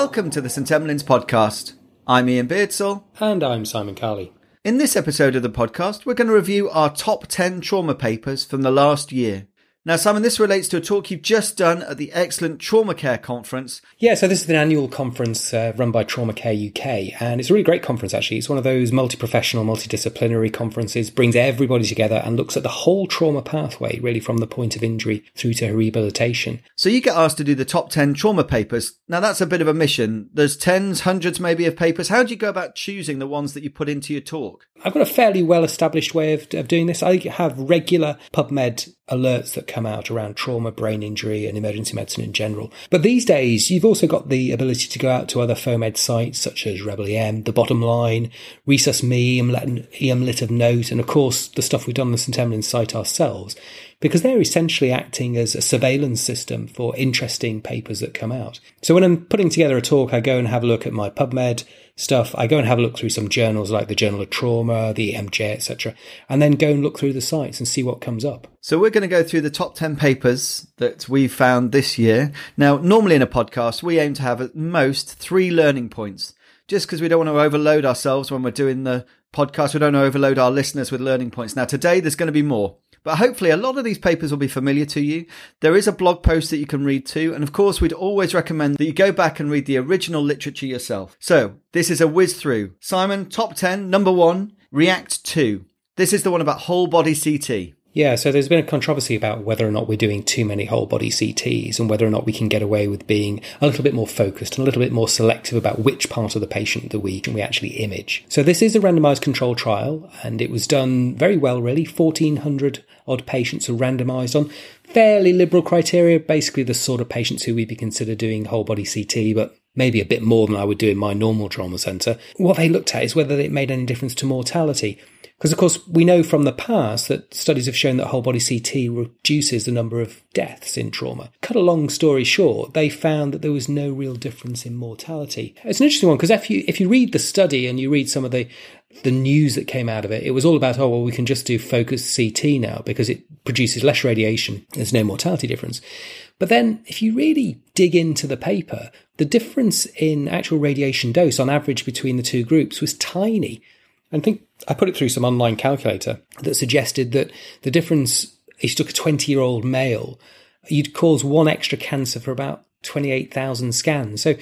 Welcome to the St Emlyn's podcast. I'm Iain Beardsell. And I'm Simon Carley. In this episode of the podcast, we're going to review our top 10 trauma papers from the last year. Now, Simon, this relates to a talk you've just done at the excellent Trauma Care Conference. Yeah, so this is an annual conference uh, run by Trauma Care UK, and it's a really great conference, actually. It's one of those multi professional, multidisciplinary conferences, brings everybody together and looks at the whole trauma pathway, really from the point of injury through to rehabilitation. So you get asked to do the top 10 trauma papers. Now, that's a bit of a mission. There's tens, hundreds maybe of papers. How do you go about choosing the ones that you put into your talk? I've got a fairly well established way of, of doing this. I have regular PubMed alerts that come out around trauma, brain injury, and emergency medicine in general. But these days, you've also got the ability to go out to other FOAMed sites such as Rebel EM, The Bottom Line, Resus Me, EM Lit of Note, and of course the stuff we've done on the St Emlyn site ourselves, because they're essentially acting as a surveillance system for interesting papers that come out. So when I'm putting together a talk, I go and have a look at my PubMed stuff. I go and have a look through some journals like the Journal of Trauma, the EMJ, etc., and then go and look through the sites and see what comes up. So we're going to go through the top 10 papers that we've found this year. Now, normally in a podcast, we aim to have at most three learning points, just because we don't want to overload ourselves when we're doing the podcast. We don't want to overload our listeners with learning points. Now, today there's going to be more. But hopefully, a lot of these papers will be familiar to you. There is a blog post that you can read too. And of course, we'd always recommend that you go back and read the original literature yourself. So, this is a whiz through. Simon, top 10, number one, React 2. This is the one about whole body CT. Yeah, so there's been a controversy about whether or not we're doing too many whole body CTs and whether or not we can get away with being a little bit more focused and a little bit more selective about which part of the patient that we, can we actually image. So this is a randomized control trial and it was done very well, really. 1400 odd patients are randomized on fairly liberal criteria, basically the sort of patients who we'd be consider doing whole body CT, but maybe a bit more than I would do in my normal trauma centre. What they looked at is whether it made any difference to mortality. Because, of course, we know from the past that studies have shown that whole body CT reduces the number of deaths in trauma. Cut a long story short, they found that there was no real difference in mortality. It's an interesting one because if you if you read the study and you read some of the the news that came out of it, it was all about oh well we can just do focused CT now because it produces less radiation. There's no mortality difference. But then, if you really dig into the paper, the difference in actual radiation dose on average between the two groups was tiny. I think I put it through some online calculator that suggested that the difference, if you took a 20 year old male, you'd cause one extra cancer for about 28,000 scans. So,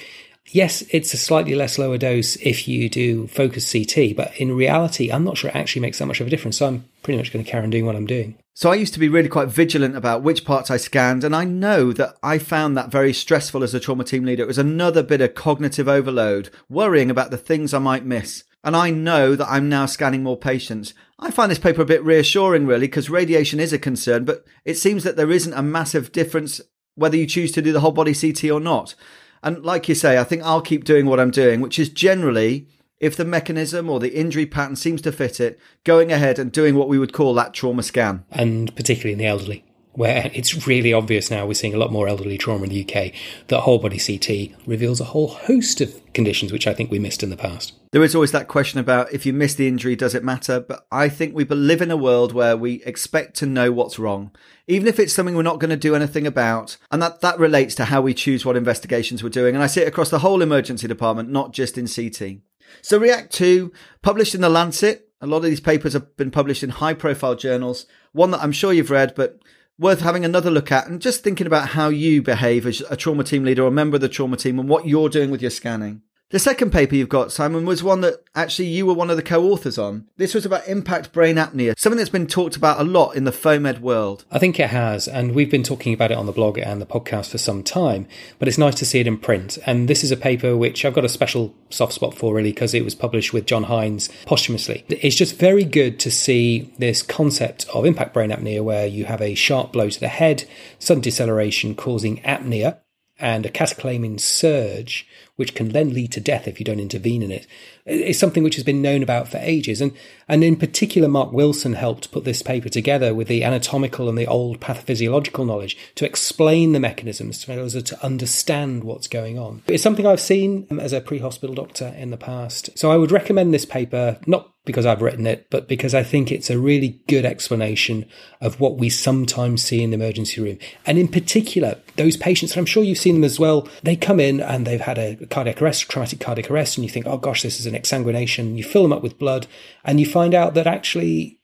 yes, it's a slightly less lower dose if you do focus CT, but in reality, I'm not sure it actually makes that much of a difference. So, I'm pretty much going to carry on doing what I'm doing. So I used to be really quite vigilant about which parts I scanned, and I know that I found that very stressful as a trauma team leader. It was another bit of cognitive overload, worrying about the things I might miss and I know that I'm now scanning more patients. I find this paper a bit reassuring, really, because radiation is a concern, but it seems that there isn't a massive difference whether you choose to do the whole body CT or not. And like you say, I think I'll keep doing what I'm doing, which is generally, if the mechanism or the injury pattern seems to fit it, going ahead and doing what we would call that trauma scan. And particularly in the elderly where it's really obvious now we're seeing a lot more elderly trauma in the UK that whole body CT reveals a whole host of conditions which I think we missed in the past. There is always that question about if you miss the injury, does it matter? But I think we live in a world where we expect to know what's wrong, even if it's something we're not going to do anything about. And that, that relates to how we choose what investigations we're doing. And I see it across the whole emergency department, not just in CT. So React 2, published in the Lancet. A lot of these papers have been published in high profile journals. One that I'm sure you've read, but worth having another look at and just thinking about how you behave as a trauma team leader or a member of the trauma team and what you're doing with your scanning. The second paper you've got, Simon, was one that actually you were one of the co-authors on. This was about impact brain apnea, something that's been talked about a lot in the FOAMed world. I think it has, and we've been talking about it on the blog and the podcast for some time, but it's nice to see it in print. And this is a paper which I've got a special soft spot for, really, because it was published with John Hinds posthumously. It's just very good to see this concept of impact brain apnea, where you have a sharp blow to the head, sudden deceleration causing apnea, and a catecholamine surge, which can then lead to death if you don't intervene in it. is something which has been known about for ages. And, and in particular, Mark Wilson helped put this paper together with the anatomical and the old pathophysiological knowledge to explain the mechanisms to to understand what's going on. It's something I've seen um, as a pre hospital doctor in the past. So I would recommend this paper, not because I've written it, but because I think it's a really good explanation of what we sometimes see in the emergency room. And in particular, those patients, and I'm sure you've seen them as well, they come in and they've had a cardiac arrest, traumatic cardiac arrest, and you think, oh gosh, this is an exsanguination. You fill them up with blood and you find out that actually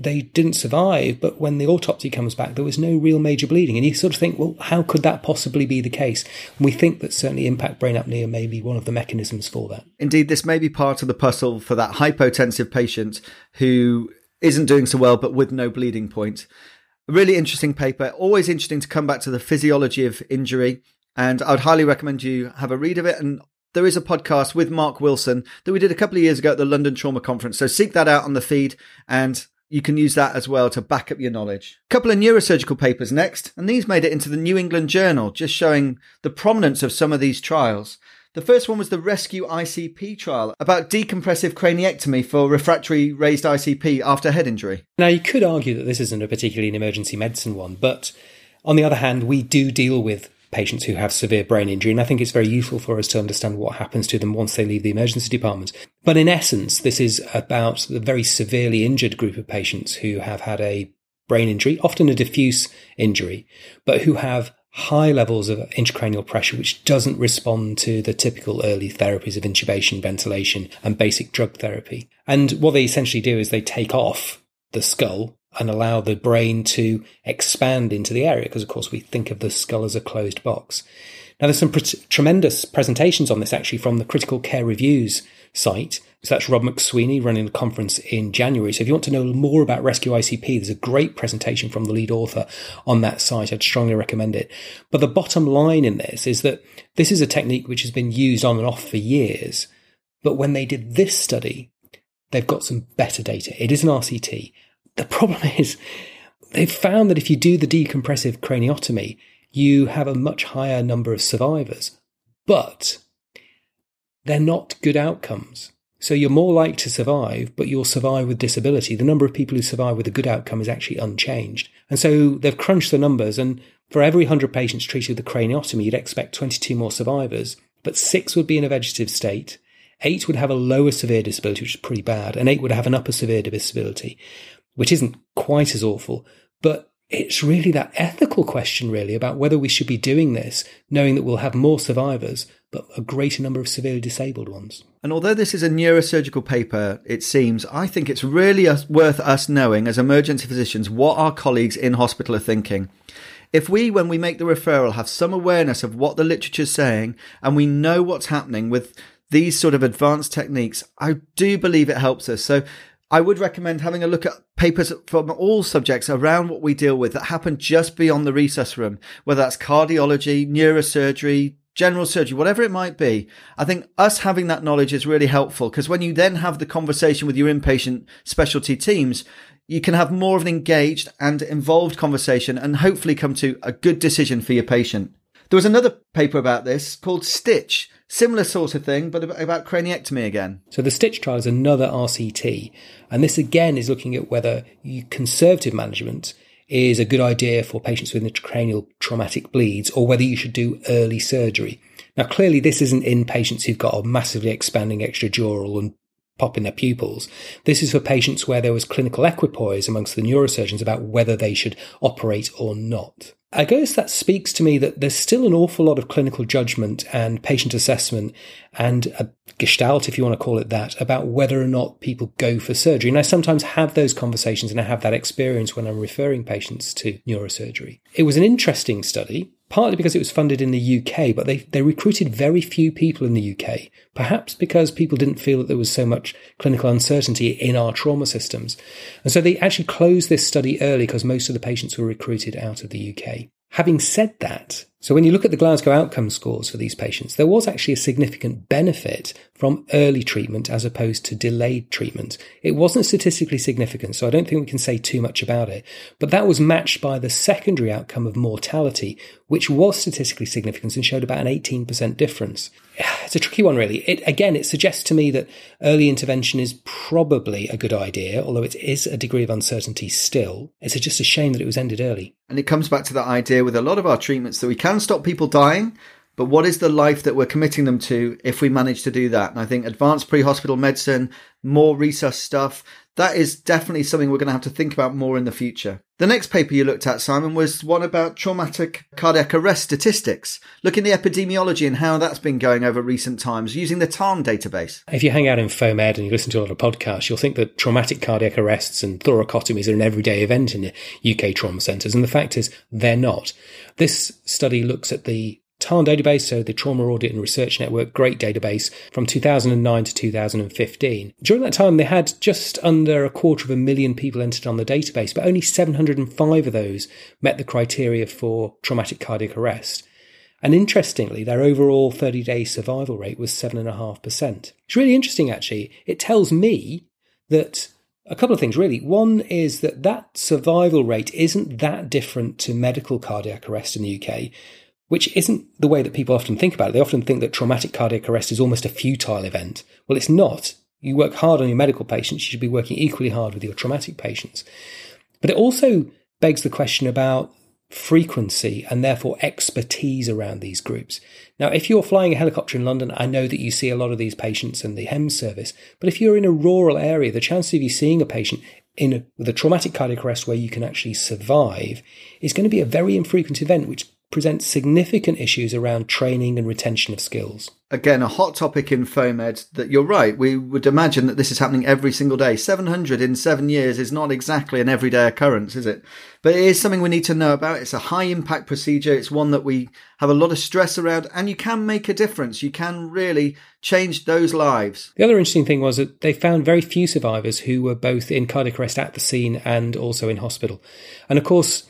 they didn't survive, but when the autopsy comes back, there was no real major bleeding. And you sort of think, well, how could that possibly be the case? And we think that certainly impact brain apnea may be one of the mechanisms for that. Indeed, this may be part of the puzzle for that hypotensive patient who isn't doing so well, but with no bleeding point. Really interesting paper. Always interesting to come back to the physiology of injury. And I'd highly recommend you have a read of it. And there is a podcast with Mark Wilson that we did a couple of years ago at the London Trauma Conference. So seek that out on the feed and you can use that as well to back up your knowledge. A couple of neurosurgical papers next, and these made it into the New England Journal, just showing the prominence of some of these trials. The first one was the Rescue ICP trial about decompressive craniectomy for refractory raised ICP after head injury. Now, you could argue that this isn't a particularly an emergency medicine one, but on the other hand, we do deal with patients who have severe brain injury. And I think it's very useful for us to understand what happens to them once they leave the emergency department. But in essence, this is about the very severely injured group of patients who have had a brain injury, often a diffuse injury, but who have high levels of intracranial pressure, which doesn't respond to the typical early therapies of intubation, ventilation, and basic drug therapy. And what they essentially do is they take off the skull and allow the brain to expand into the area because of course we think of the skull as a closed box. Now there's some tremendous presentations on this actually from the Critical Care Reviews site. So that's Rob McSweeney running the conference in January. So if you want to know more about Rescue ICP, there's a great presentation from the lead author on that site. I'd strongly recommend it. But the bottom line in this is that this is a technique which has been used on and off for years. But when they did this study, they've got some better data. It is an RCT the problem is they've found that if you do the decompressive craniotomy, you have a much higher number of survivors, but they're not good outcomes. So you're more likely to survive, but you'll survive with disability. The number of people who survive with a good outcome is actually unchanged. And so they've crunched the numbers, and for every 100 patients treated with a craniotomy, you'd expect 22 more survivors, but six would be in a vegetative state, eight would have a lower severe disability, which is pretty bad, and eight would have an upper severe disability which isn't quite as awful, but it's really that ethical question, really, about whether we should be doing this, knowing that we'll have more survivors, but a greater number of severely disabled ones. And although this is a neurosurgical paper, it seems, I think it's really worth us knowing as emergency physicians what our colleagues in hospital are thinking. If we, when we make the referral, have some awareness of what the literature's saying and we know what's happening with these sort of advanced techniques, I do believe it helps us. So I would recommend having a look at papers from all subjects around what we deal with that happen just beyond the resus room, whether that's cardiology, neurosurgery, general surgery, whatever it might be. I think us having that knowledge is really helpful because when you then have the conversation with your inpatient specialty teams, you can have more of an engaged and involved conversation and hopefully come to a good decision for your patient. There was another paper about this called Stitch Similar sort of thing, but about craniectomy again. So the Stitch trial is another RCT, and this again is looking at whether conservative management is a good idea for patients with intracranial traumatic bleeds or whether you should do early surgery. Now, clearly, this isn't in patients who've got a massively expanding extradural and pop in their pupils. This is for patients where there was clinical equipoise amongst the neurosurgeons about whether they should operate or not. I guess that speaks to me that there's still an awful lot of clinical judgment and patient assessment and a gestalt, if you want to call it that, about whether or not people go for surgery. And I sometimes have those conversations and I have that experience when I'm referring patients to neurosurgery. It was an interesting study partly because it was funded in the UK, but they, they recruited very few people in the UK, perhaps because people didn't feel that there was so much clinical uncertainty in our trauma systems. And so they actually closed this study early because most of the patients were recruited out of the UK. Having said that, so when you look at the Glasgow outcome scores for these patients, there was actually a significant benefit from early treatment as opposed to delayed treatment. It wasn't statistically significant, so I don't think we can say too much about it, but that was matched by the secondary outcome of mortality, which was statistically significant and showed about an 18% difference. It's a tricky one, really. It, again, it suggests to me that early intervention is probably a good idea, although it is a degree of uncertainty still. It's just a shame that it was ended early. And it comes back to that idea with a lot of our treatments that we can stop people dying, but what is the life that we're committing them to if we manage to do that? And I think advanced pre-hospital medicine, more resus stuff, that is definitely something we're going to have to think about more in the future. The next paper you looked at, Simon, was one about traumatic cardiac arrest statistics, looking at the epidemiology and how that's been going over recent times using the TARN database. If you hang out in FOAMed and you listen to a lot of podcasts, you'll think that traumatic cardiac arrests and thoracotomies are an everyday event in UK trauma centres. And the fact is, they're not. This study looks at the TARN database, so the Trauma Audit and Research Network, great database from 2009 to 2015. During that time, they had just under a quarter of a million people entered on the database, but only 705 of those met the criteria for traumatic cardiac arrest. And interestingly, their overall 30 day survival rate was 7.5%. It's really interesting, actually. It tells me that a couple of things, really. One is that that survival rate isn't that different to medical cardiac arrest in the UK which isn't the way that people often think about it. They often think that traumatic cardiac arrest is almost a futile event. Well, it's not. You work hard on your medical patients, you should be working equally hard with your traumatic patients. But it also begs the question about frequency and therefore expertise around these groups. Now, if you're flying a helicopter in London, I know that you see a lot of these patients in the HEMS service. But if you're in a rural area, the chance of you seeing a patient in a, with a traumatic cardiac arrest where you can actually survive is going to be a very infrequent event, which presents significant issues around training and retention of skills. Again, a hot topic in FOAMed that you're right. We would imagine that this is happening every single day. 700 in seven years is not exactly an everyday occurrence, is it? But it is something we need to know about. It's a high impact procedure. It's one that we have a lot of stress around and you can make a difference. You can really change those lives. The other interesting thing was that they found very few survivors who were both in cardiac arrest at the scene and also in hospital. And of course,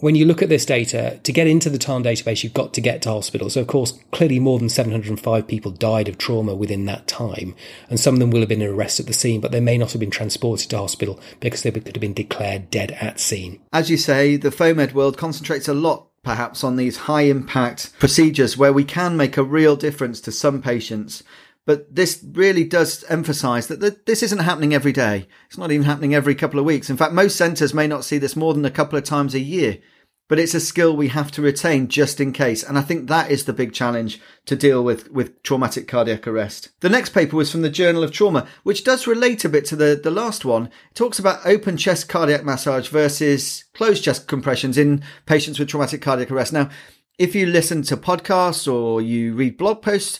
when you look at this data, to get into the TARN database, you've got to get to hospital. So, of course, clearly more than 705 people died of trauma within that time. And some of them will have been in arrest at the scene, but they may not have been transported to hospital because they could have been declared dead at scene. As you say, the FOAMed world concentrates a lot perhaps on these high impact procedures where we can make a real difference to some patients. But this really does emphasize that this isn't happening every day. It's not even happening every couple of weeks. In fact, most centers may not see this more than a couple of times a year. But it's a skill we have to retain just in case. And I think that is the big challenge to deal with with traumatic cardiac arrest. The next paper was from the Journal of Trauma, which does relate a bit to the, the last one. It talks about open chest cardiac massage versus closed chest compressions in patients with traumatic cardiac arrest. Now, if you listen to podcasts or you read blog posts,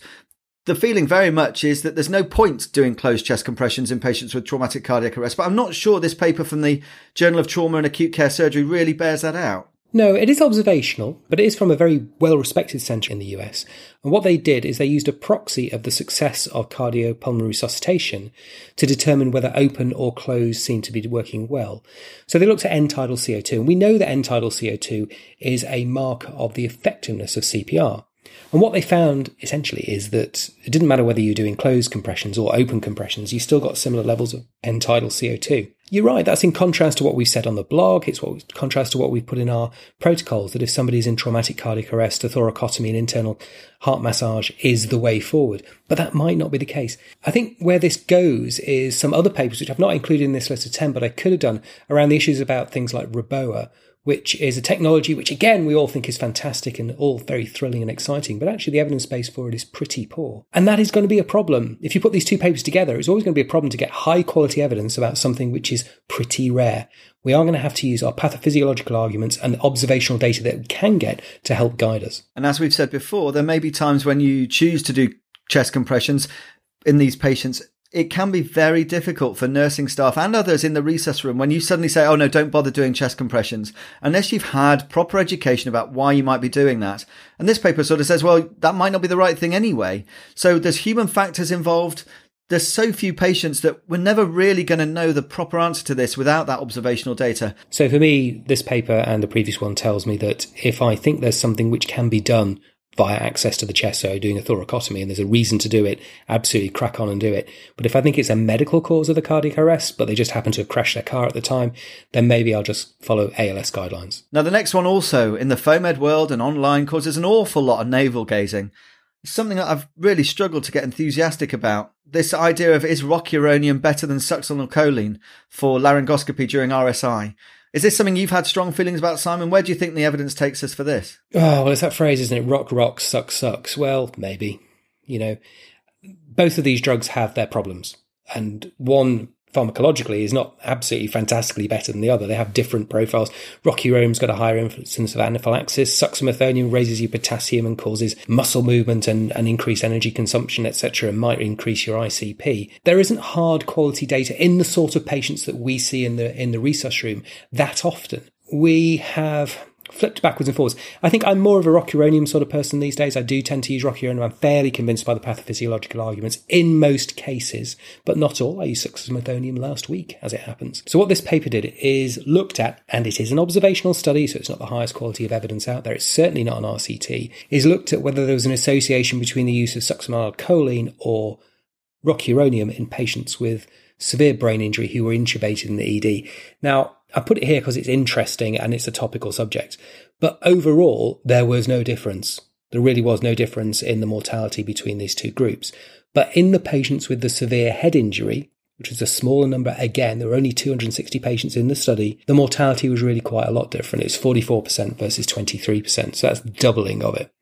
the feeling very much is that there's no point doing closed chest compressions in patients with traumatic cardiac arrest. But I'm not sure this paper from the Journal of Trauma and Acute Care Surgery really bears that out. No, it is observational, but it is from a very well respected centre in the US. And what they did is they used a proxy of the success of cardiopulmonary resuscitation to determine whether open or closed seemed to be working well. So they looked at end tidal CO2, and we know that end tidal CO2 is a marker of the effectiveness of CPR. And what they found essentially is that it didn't matter whether you're doing closed compressions or open compressions, you still got similar levels of end tidal CO2. You're right, that's in contrast to what we've said on the blog. It's what contrast to what we've put in our protocols that if somebody's in traumatic cardiac arrest, a thoracotomy and internal heart massage is the way forward. But that might not be the case. I think where this goes is some other papers, which I've not included in this list of 10, but I could have done around the issues about things like Reboa, which is a technology which, again, we all think is fantastic and all very thrilling and exciting, but actually the evidence base for it is pretty poor. And that is going to be a problem. If you put these two papers together, it's always going to be a problem to get high quality evidence about something which is pretty rare. We are going to have to use our pathophysiological arguments and observational data that we can get to help guide us. And as we've said before, there may be times when you choose to do chest compressions in these patients it can be very difficult for nursing staff and others in the resus room when you suddenly say, Oh no, don't bother doing chest compressions unless you've had proper education about why you might be doing that. And this paper sort of says, well, that might not be the right thing anyway. So there's human factors involved. There's so few patients that we're never really going to know the proper answer to this without that observational data. So for me, this paper and the previous one tells me that if I think there's something which can be done via access to the chest, so doing a thoracotomy, and there's a reason to do it, absolutely crack on and do it. But if I think it's a medical cause of the cardiac arrest, but they just happen to have crashed their car at the time, then maybe I'll just follow ALS guidelines. Now, the next one also in the FOAMed world and online causes an awful lot of navel gazing. It's something that I've really struggled to get enthusiastic about. This idea of is rocuronium better than succinylcholine for laryngoscopy during RSI? Is this something you've had strong feelings about, Simon? Where do you think the evidence takes us for this? Oh, well, it's that phrase, isn't it? Rock, rocks, suck, sucks. Well, maybe. You know, both of these drugs have their problems. And one pharmacologically is not absolutely fantastically better than the other. They have different profiles. Rocuronium's got a higher incidence of anaphylaxis. Suxamethonium raises your potassium and causes muscle movement and, and increased energy consumption, etc., and might increase your ICP. There isn't hard quality data in the sort of patients that we see in the in the resus room that often. We have flipped backwards and forwards. I think I'm more of a rocuronium sort of person these days. I do tend to use rocuronium. I'm fairly convinced by the pathophysiological arguments in most cases, but not all. I used suxamethonium last week, as it happens. So what this paper did is looked at, and it is an observational study, so it's not the highest quality of evidence out there. It's certainly not an RCT. Is looked at whether there was an association between the use of succinylcholine or rocuronium in patients with severe brain injury who were intubated in the ED. Now, I put it here because it's interesting and it's a topical subject. But overall, there was no difference. There really was no difference in the mortality between these two groups. But in the patients with the severe head injury, which was a smaller number, again, there were only 260 patients in the study, the mortality was really quite a lot different. It's 44% versus 23%. So that's doubling of it.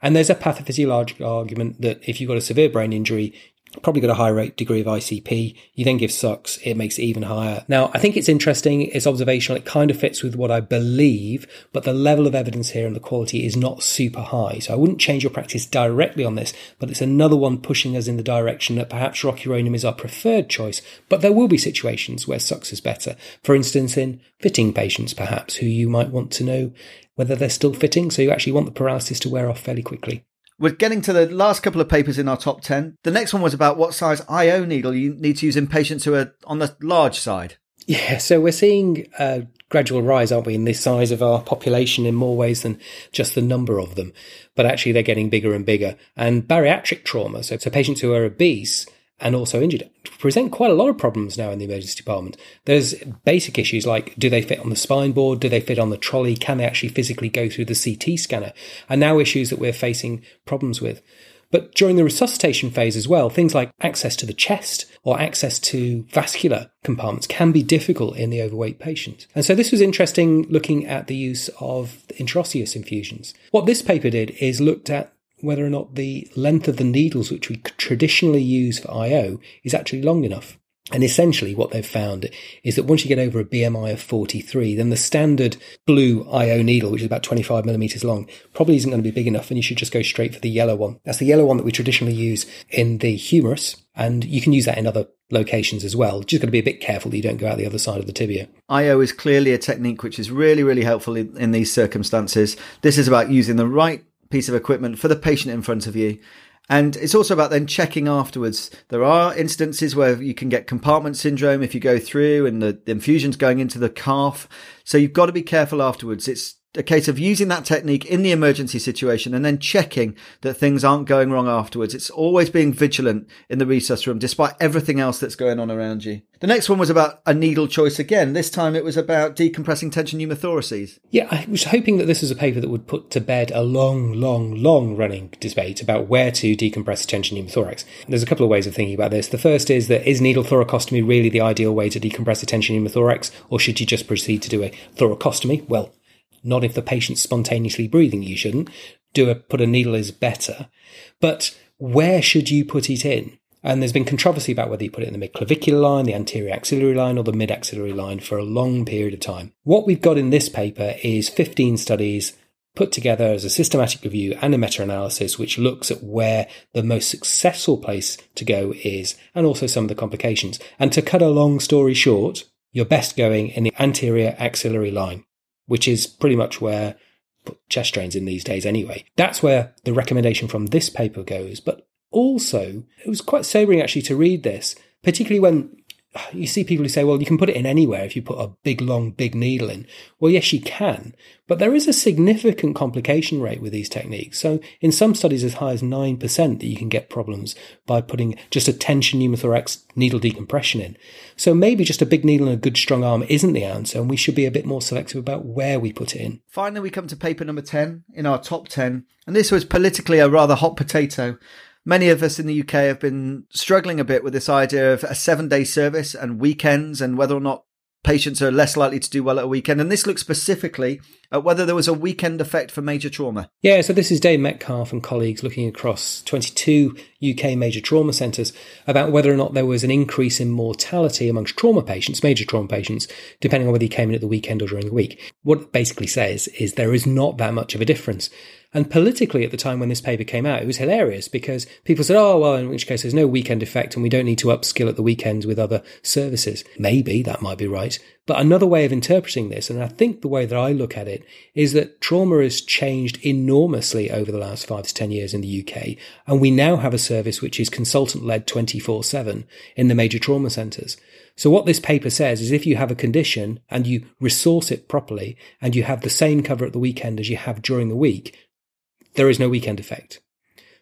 And there's a pathophysiological argument that if you've got a severe brain injury, probably got a high rate degree of ICP. You then give sux, it makes it even higher. Now, I think it's interesting. It's observational. It kind of fits with what I believe, but the level of evidence here and the quality is not super high. So I wouldn't change your practice directly on this, but it's another one pushing us in the direction that perhaps rocuronium is our preferred choice, but there will be situations where sux is better. For instance, in fitting patients, perhaps, who you might want to know whether they're still fitting. So you actually want the paralysis to wear off fairly quickly. We're getting to the last couple of papers in our top 10. The next one was about what size IO needle you need to use in patients who are on the large side. Yeah, so we're seeing a gradual rise, aren't we, in the size of our population in more ways than just the number of them. But actually, they're getting bigger and bigger. And bariatric trauma, so, so patients who are obese, and also injured present quite a lot of problems now in the emergency department. There's basic issues like do they fit on the spine board? Do they fit on the trolley? Can they actually physically go through the CT scanner? Are now issues that we're facing problems with. But during the resuscitation phase as well, things like access to the chest or access to vascular compartments can be difficult in the overweight patient. And so this was interesting looking at the use of intraosseous infusions. What this paper did is looked at whether or not the length of the needles which we traditionally use for IO is actually long enough. And essentially what they've found is that once you get over a BMI of 43, then the standard blue IO needle, which is about 25 millimeters long, probably isn't going to be big enough and you should just go straight for the yellow one. That's the yellow one that we traditionally use in the humerus. And you can use that in other locations as well. Just got to be a bit careful that you don't go out the other side of the tibia. IO is clearly a technique which is really, really helpful in, in these circumstances. This is about using the right piece of equipment for the patient in front of you. And it's also about then checking afterwards. There are instances where you can get compartment syndrome if you go through and the, the infusion's going into the calf. So you've got to be careful afterwards. It's a case of using that technique in the emergency situation and then checking that things aren't going wrong afterwards. It's always being vigilant in the resus room despite everything else that's going on around you. The next one was about a needle choice again. This time it was about decompressing tension pneumothoraces. Yeah, I was hoping that this was a paper that would put to bed a long, long, long running debate about where to decompress tension pneumothorax. There's a couple of ways of thinking about this. The first is that is needle thoracostomy really the ideal way to decompress a tension pneumothorax, or should you just proceed to do a thoracostomy? Well, not if the patient's spontaneously breathing, you shouldn't. Do a put a needle is better. But where should you put it in? And there's been controversy about whether you put it in the mid-clavicular line, the anterior axillary line, or the mid-axillary line for a long period of time. What we've got in this paper is 15 studies put together as a systematic review and a meta-analysis which looks at where the most successful place to go is and also some of the complications. And to cut a long story short, you're best going in the anterior axillary line which is pretty much where chest drains in these days anyway. That's where the recommendation from this paper goes. But also, it was quite sobering actually to read this, particularly when you see people who say, well, you can put it in anywhere if you put a big, long, big needle in. Well, yes, you can, but there is a significant complication rate with these techniques. So in some studies, as high as 9% that you can get problems by putting just a tension pneumothorax needle decompression in. So maybe just a big needle and a good strong arm isn't the answer, and we should be a bit more selective about where we put it in. Finally, we come to paper number 10 in our top 10, and this was politically a rather hot potato many of us in the UK have been struggling a bit with this idea of a seven day service and weekends and whether or not patients are less likely to do well at a weekend. And this looks specifically at whether there was a weekend effect for major trauma. Yeah, so this is Dave Metcalfe and colleagues looking across 22 UK major trauma centres about whether or not there was an increase in mortality amongst trauma patients, major trauma patients, depending on whether you came in at the weekend or during the week. What it basically says is there is not that much of a difference. And politically, at the time when this paper came out, it was hilarious because people said, oh, well, in which case there's no weekend effect and we don't need to upskill at the weekends with other services. Maybe that might be right. But another way of interpreting this, and I think the way that I look at it, is that trauma has changed enormously over the last five to 10 years in the UK. And we now have a service which is consultant led 24 7 in the major trauma centres. So what this paper says is if you have a condition and you resource it properly and you have the same cover at the weekend as you have during the week, there is no weekend effect.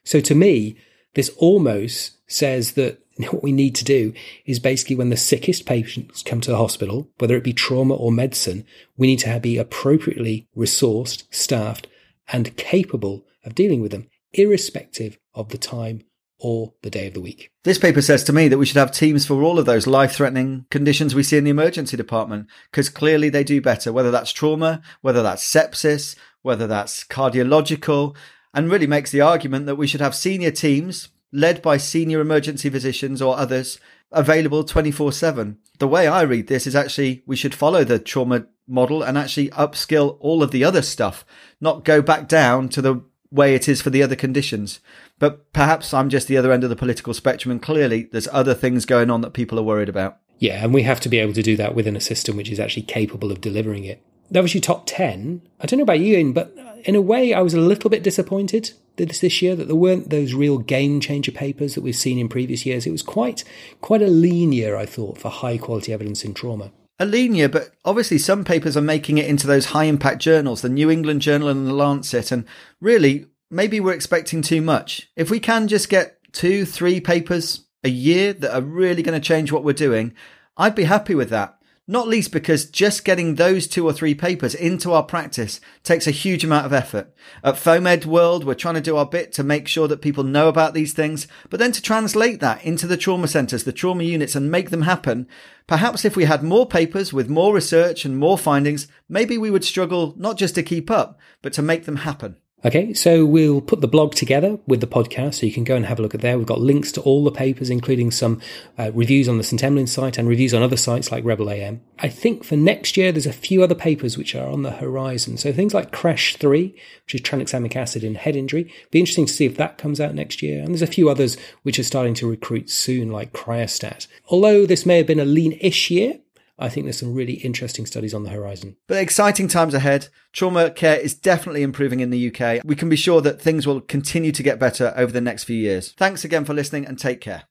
So to me, this almost says that what we need to do is basically when the sickest patients come to the hospital, whether it be trauma or medicine, we need to be appropriately resourced, staffed, and capable of dealing with them, irrespective of the time or the day of the week. This paper says to me that we should have teams for all of those life threatening conditions we see in the emergency department, because clearly they do better, whether that's trauma, whether that's sepsis, whether that's cardiological, and really makes the argument that we should have senior teams led by senior emergency physicians or others available 24 7. The way I read this is actually we should follow the trauma model and actually upskill all of the other stuff, not go back down to the way it is for the other conditions. But perhaps I'm just the other end of the political spectrum, and clearly there's other things going on that people are worried about. Yeah, and we have to be able to do that within a system which is actually capable of delivering it that was your top 10. I don't know about you, Iain, but in a way, I was a little bit disappointed this this year that there weren't those real game changer papers that we've seen in previous years. It was quite quite a lean year, I thought, for high quality evidence in trauma. A lean year, but obviously some papers are making it into those high impact journals, the New England Journal and the Lancet, and really maybe we're expecting too much. If we can just get two, three papers a year that are really going to change what we're doing, I'd be happy with that. Not least because just getting those two or three papers into our practice takes a huge amount of effort. At FOAMED World, we're trying to do our bit to make sure that people know about these things, but then to translate that into the trauma centres, the trauma units and make them happen. Perhaps if we had more papers with more research and more findings, maybe we would struggle not just to keep up, but to make them happen. Okay, so we'll put the blog together with the podcast, so you can go and have a look at there. We've got links to all the papers, including some uh, reviews on the St Emlyn site and reviews on other sites like Rebel EM. I think for next year, there's a few other papers which are on the horizon. So things like Crash 3, which is tranexamic acid in head injury. Be interesting to see if that comes out next year. And there's a few others which are starting to recruit soon, like Cryostat. Although this may have been a lean-ish year, I think there's some really interesting studies on the horizon. But exciting times ahead. Trauma care is definitely improving in the UK. We can be sure that things will continue to get better over the next few years. Thanks again for listening and take care.